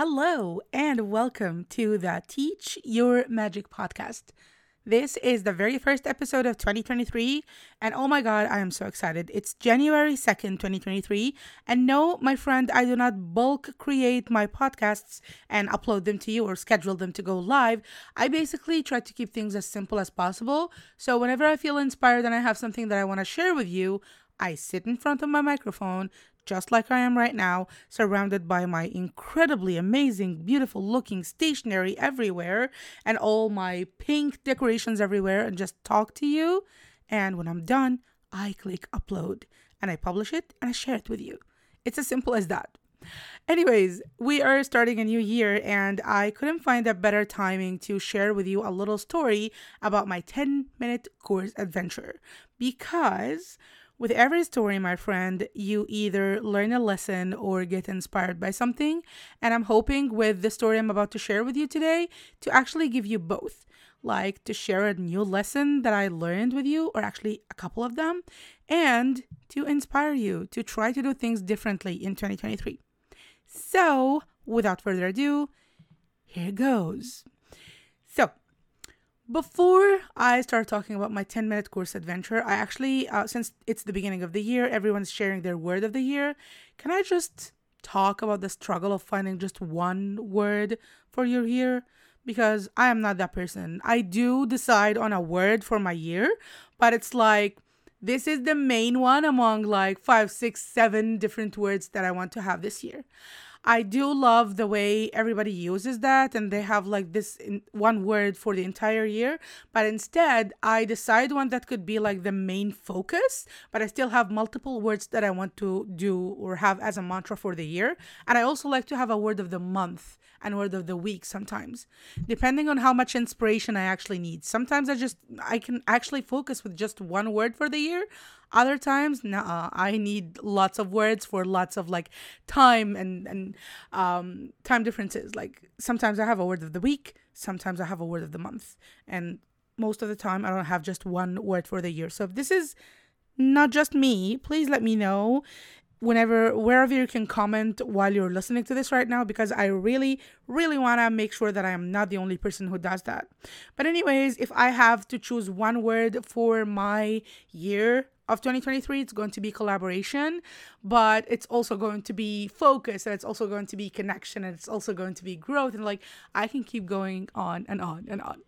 Hello, and welcome to the Teach Your Magic podcast. This is the very first episode of 2023, and oh my god, I am so excited. It's January 2nd, 2023, and no, my friend, I do not bulk create my podcasts and upload them to you or schedule them to go live. I basically try to keep things as simple as possible. So whenever I feel inspired and I have something that I want to share with you, I sit in front of my microphone, just like I am right now, surrounded by my incredibly amazing, beautiful looking stationery everywhere and all my pink decorations everywhere, and just talk to you. And when I'm done, I click upload and I publish it and I share it with you. It's as simple as that. Anyways, we are starting a new year, and I couldn't find a better timing to share with you a little story about my 10 minute course adventure because with every story, my friend, you either learn a lesson or get inspired by something. And I'm hoping with the story I'm about to share with you today to actually give you both. Like to share a new lesson that I learned with you, or actually a couple of them, and to inspire you to try to do things differently in 2023. So, without further ado, here goes. Before I start talking about my 10 minute course adventure, I actually, uh, since it's the beginning of the year, everyone's sharing their word of the year. Can I just talk about the struggle of finding just one word for your year? Because I am not that person. I do decide on a word for my year, but it's like, this is the main one among like five, six, seven different words that I want to have this year. I do love the way everybody uses that and they have like this one word for the entire year. But instead, I decide one that could be like the main focus, but I still have multiple words that I want to do or have as a mantra for the year. And I also like to have a word of the month and word of the week sometimes, depending on how much inspiration I actually need. Sometimes I just, I can actually focus with just one word for the year. Other times, nah, I need lots of words for lots of like time and and um, time differences. Like sometimes I have a word of the week, sometimes I have a word of the month, and most of the time I don't have just one word for the year. So if this is not just me, please let me know whenever wherever you can comment while you're listening to this right now because I really really want to make sure that I am not the only person who does that. But anyways, if I have to choose one word for my year of 2023 it's going to be collaboration but it's also going to be focus and it's also going to be connection and it's also going to be growth and like i can keep going on and on and on.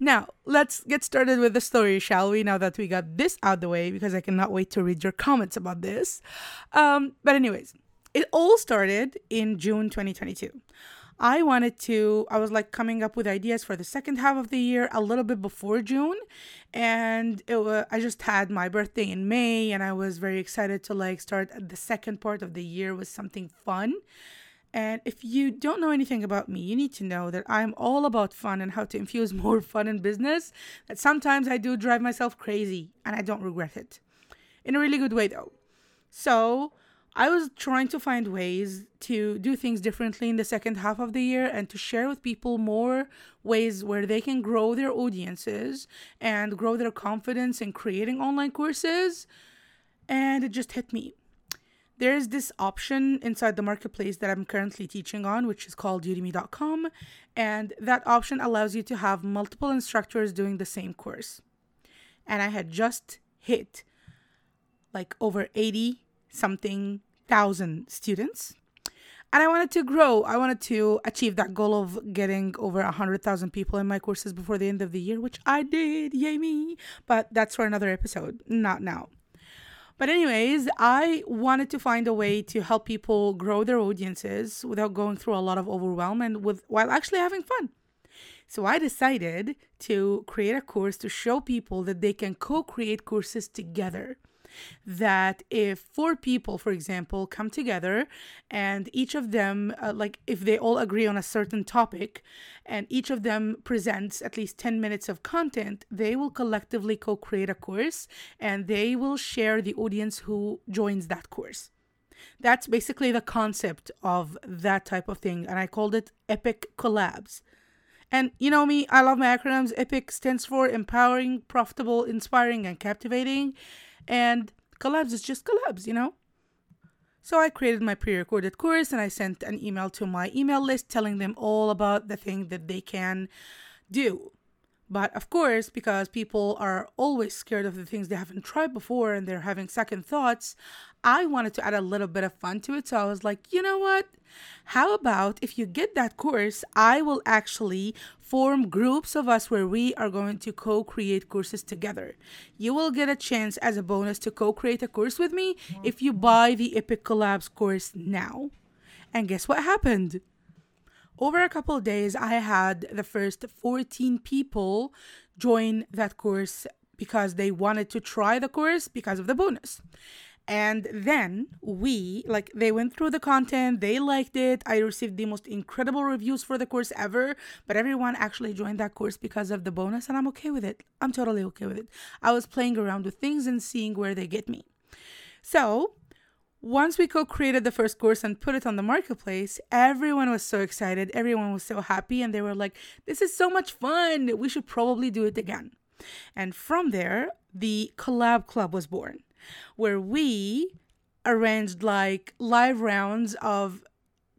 Now let's get started with the story shall we now that we got this out the way because i cannot wait to read your comments about this. Um, but anyways it all started in june 2022 I wanted to, I was like coming up with ideas for the second half of the year a little bit before June. And it was, I just had my birthday in May and I was very excited to like start the second part of the year with something fun. And if you don't know anything about me, you need to know that I'm all about fun and how to infuse more fun in business. That sometimes I do drive myself crazy and I don't regret it. In a really good way though. So, I was trying to find ways to do things differently in the second half of the year and to share with people more ways where they can grow their audiences and grow their confidence in creating online courses. And it just hit me. There's this option inside the marketplace that I'm currently teaching on, which is called udemy.com. And that option allows you to have multiple instructors doing the same course. And I had just hit like over 80 something thousand students. And I wanted to grow. I wanted to achieve that goal of getting over a hundred thousand people in my courses before the end of the year, which I did. Yay me! But that's for another episode, not now. But anyways, I wanted to find a way to help people grow their audiences without going through a lot of overwhelm and with while actually having fun. So I decided to create a course to show people that they can co-create courses together that if four people, for example, come together and each of them, uh, like if they all agree on a certain topic and each of them presents at least 10 minutes of content, they will collectively co create a course and they will share the audience who joins that course. That's basically the concept of that type of thing. And I called it Epic Collabs. And you know me, I love my acronyms. EPIC stands for empowering, profitable, inspiring, and captivating. And collabs is just collabs, you know? So I created my pre recorded course and I sent an email to my email list telling them all about the thing that they can do. But of course, because people are always scared of the things they haven't tried before and they're having second thoughts, I wanted to add a little bit of fun to it. So I was like, you know what? How about if you get that course, I will actually form groups of us where we are going to co create courses together. You will get a chance as a bonus to co create a course with me if you buy the Epic Collabs course now. And guess what happened? over a couple days, I had the first 14 people join that course because they wanted to try the course because of the bonus. And then we, like, they went through the content, they liked it. I received the most incredible reviews for the course ever, but everyone actually joined that course because of the bonus, and I'm okay with it. I'm totally okay with it. I was playing around with things and seeing where they get me. So, once we co-created the first course and put it on the marketplace everyone was so excited everyone was so happy and they were like this is so much fun we should probably do it again and from there the collab club was born where we arranged like live rounds of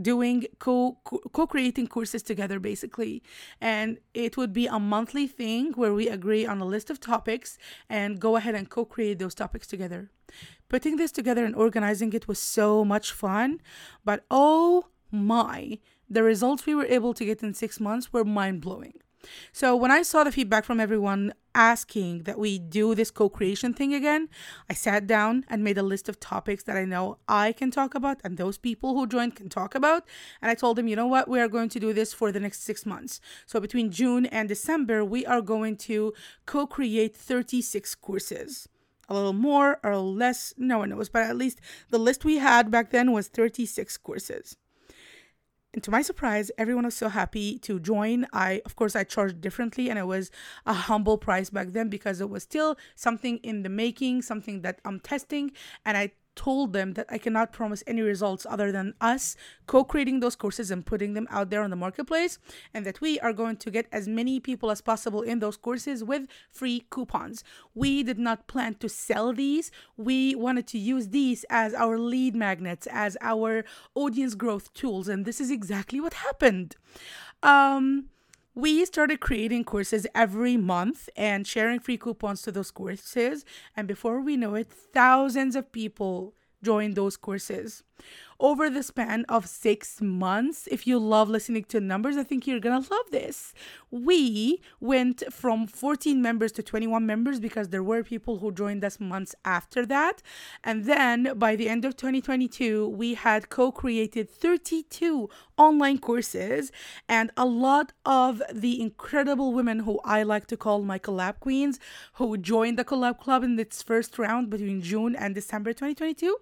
doing co co-creating courses together basically. And it would be a monthly thing where we agree on a list of topics and go ahead and co-create those topics together. Putting this together and organizing it was so much fun but oh my the results we were able to get in 6 months were mind-blowing so when I saw the feedback from everyone asking that we do this co-creation thing again, I sat down and made a list of topics that I know I can talk about and those people who joined can talk about. And I told them, you know what, we are going to do this for the next six months. So between June and December, we are going to co-create 36 courses a little more or less, no one knows, but at least the list we had back then was 36 courses. And to my surprise, everyone was so happy to join. I, of course, I charged differently and it was a humble price back then because it was still something in the making, something that I'm testing. And I told them that I cannot promise any results other than us co creating those courses and putting them out there on the marketplace, and that we are going to get as many people as possible in those courses with free coupons. We did not plan to sell these, we wanted to use these as our lead magnets, as our audience growth tools, and this is exactly what happened. Um, we started creating courses every month and sharing free coupons to those courses. And before we know it, thousands of people joined those courses over the span of six months. If you love listening to numbers, I think you're gonna love this. We went from 14 members to 21 members because there were people who joined us months after that. And then by the end of 2022, we had co created 32 online courses and a lot of the incredible women who I like to call my collab queens who joined the collab club in its first round between June and December 2022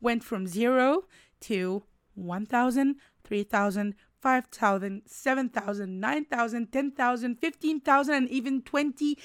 went from zero to 1,000, 3,000, 5,000, 7,000, 9,000, 10,000, 15,000, and even 20,000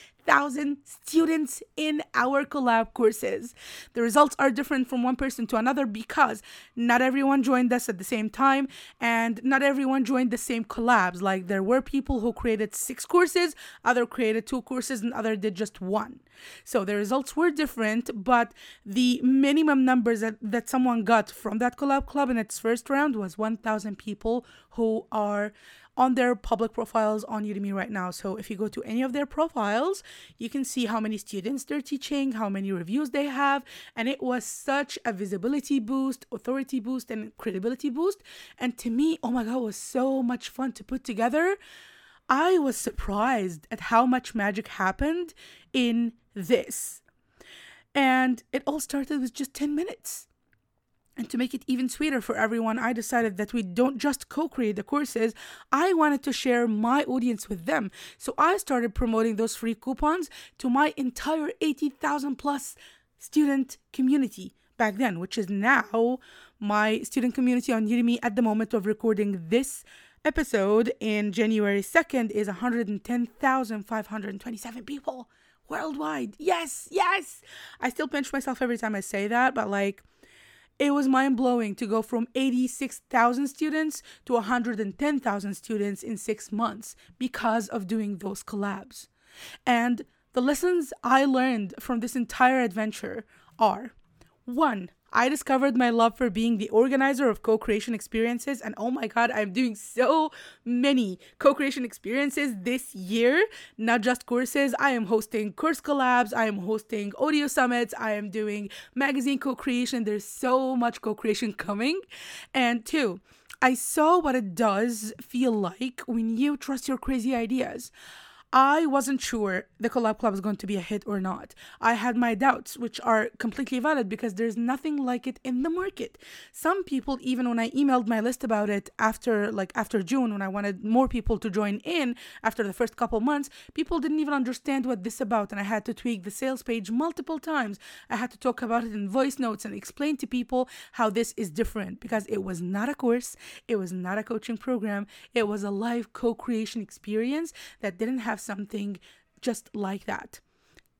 students in our collab courses. The results are different from one person to another because not everyone joined us at the same time and not everyone joined the same collabs. Like there were people who created six courses, other created two courses, and other did just one. So the results were different, but the minimum numbers that, that someone got from that collab club in its first round was 1,000 people who are on their public profiles on Udemy right now. So if you go to any of their profiles, you can see how many students they're teaching, how many reviews they have, and it was such a visibility boost, authority boost, and credibility boost. And to me, oh my god, it was so much fun to put together. I was surprised at how much magic happened in this. And it all started with just 10 minutes. And to make it even sweeter for everyone, I decided that we don't just co create the courses, I wanted to share my audience with them. So I started promoting those free coupons to my entire 80,000 plus student community back then, which is now my student community on Udemy at the moment of recording this episode in January 2nd is 110,527 people worldwide. Yes, yes. I still pinch myself every time I say that, but like it was mind blowing to go from 86,000 students to 110,000 students in six months because of doing those collabs. And the lessons I learned from this entire adventure are one, I discovered my love for being the organizer of co creation experiences. And oh my God, I'm doing so many co creation experiences this year, not just courses. I am hosting course collabs, I am hosting audio summits, I am doing magazine co creation. There's so much co creation coming. And two, I saw what it does feel like when you trust your crazy ideas. I wasn't sure the Collab Club was going to be a hit or not. I had my doubts, which are completely valid because there's nothing like it in the market. Some people, even when I emailed my list about it after like after June, when I wanted more people to join in after the first couple months, people didn't even understand what this about, and I had to tweak the sales page multiple times. I had to talk about it in voice notes and explain to people how this is different because it was not a course, it was not a coaching program, it was a live co-creation experience that didn't have something just like that.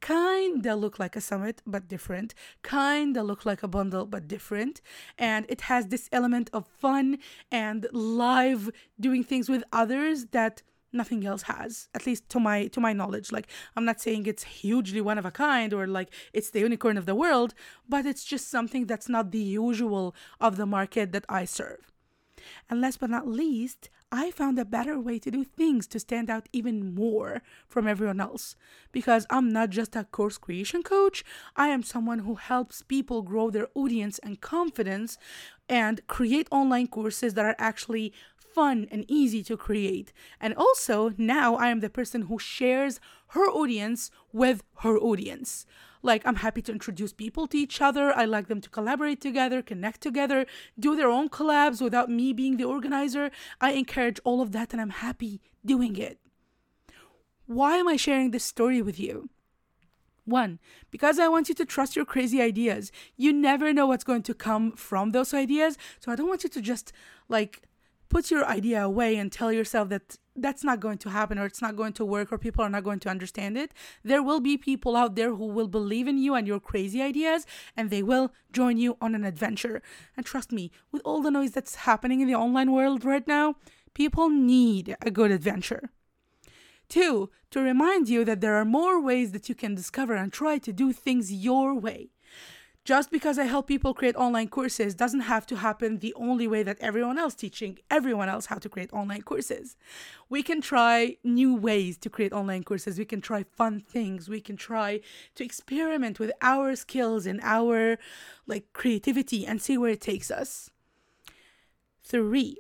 Kinda look like a summit, but different. Kinda look like a bundle, but different. And it has this element of fun and live doing things with others that nothing else has at least to my to my knowledge like i'm not saying it's hugely one of a kind or like it's the unicorn of the world but it's just something that's not the usual of the market that i serve and last but not least I found a better way to do things to stand out even more from everyone else. Because I'm not just a course creation coach, I am someone who helps people grow their audience and confidence and create online courses that are actually fun and easy to create. And also, now I am the person who shares her audience with her audience. Like, I'm happy to introduce people to each other. I like them to collaborate together, connect together, do their own collabs without me being the organizer. I encourage all of that and I'm happy doing it. Why am I sharing this story with you? One, because I want you to trust your crazy ideas. You never know what's going to come from those ideas. So I don't want you to just like put your idea away and tell yourself that that's not going to happen or it's not going to work or people are not going to understand it. There will be people out there who will believe in you and your crazy ideas and they will join you on an adventure. And trust me, with all the noise that's happening in the online world right now, people need a good adventure. Two, to remind you that there are more ways that you can discover and try to do things your way. Just because I help people create online courses doesn't have to happen the only way that everyone else teaching everyone else how to create online courses. We can try new ways to create online courses. We can try fun things. We can try to experiment with our skills and our like creativity and see where it takes us. 3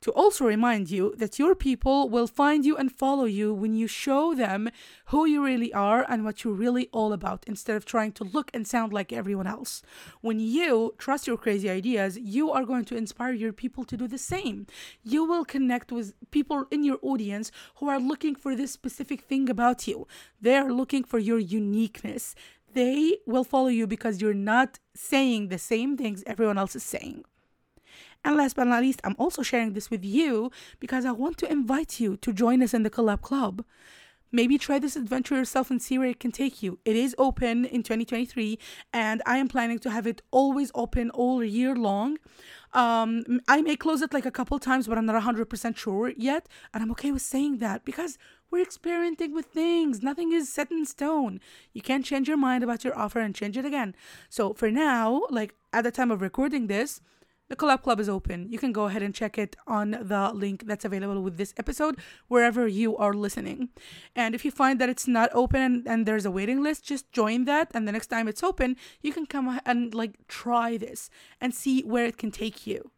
to also remind you that your people will find you and follow you when you show them who you really are and what you're really all about instead of trying to look and sound like everyone else. When you trust your crazy ideas, you are going to inspire your people to do the same. You will connect with people in your audience who are looking for this specific thing about you. They're looking for your uniqueness. They will follow you because you're not saying the same things everyone else is saying. And last but not least, I'm also sharing this with you because I want to invite you to join us in the Collab Club. Maybe try this adventure yourself and see where it can take you. It is open in 2023, and I am planning to have it always open all year long. Um, I may close it like a couple times, but I'm not 100% sure yet. And I'm okay with saying that because we're experimenting with things. Nothing is set in stone. You can't change your mind about your offer and change it again. So for now, like at the time of recording this, the Collab Club is open. You can go ahead and check it on the link that's available with this episode, wherever you are listening. And if you find that it's not open and, and there's a waiting list, just join that. And the next time it's open, you can come and like try this and see where it can take you.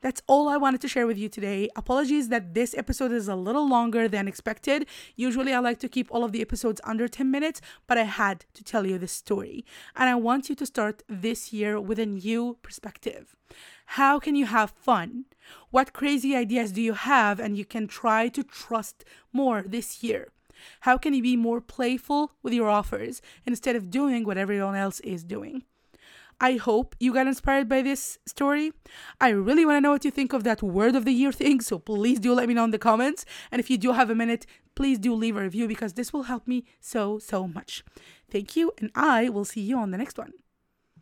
That's all I wanted to share with you today. Apologies that this episode is a little longer than expected. Usually, I like to keep all of the episodes under 10 minutes, but I had to tell you this story. And I want you to start this year with a new perspective. How can you have fun? What crazy ideas do you have and you can try to trust more this year? How can you be more playful with your offers instead of doing what everyone else is doing? I hope you got inspired by this story. I really want to know what you think of that word of the year thing, so please do let me know in the comments. And if you do have a minute, please do leave a review because this will help me so, so much. Thank you, and I will see you on the next one.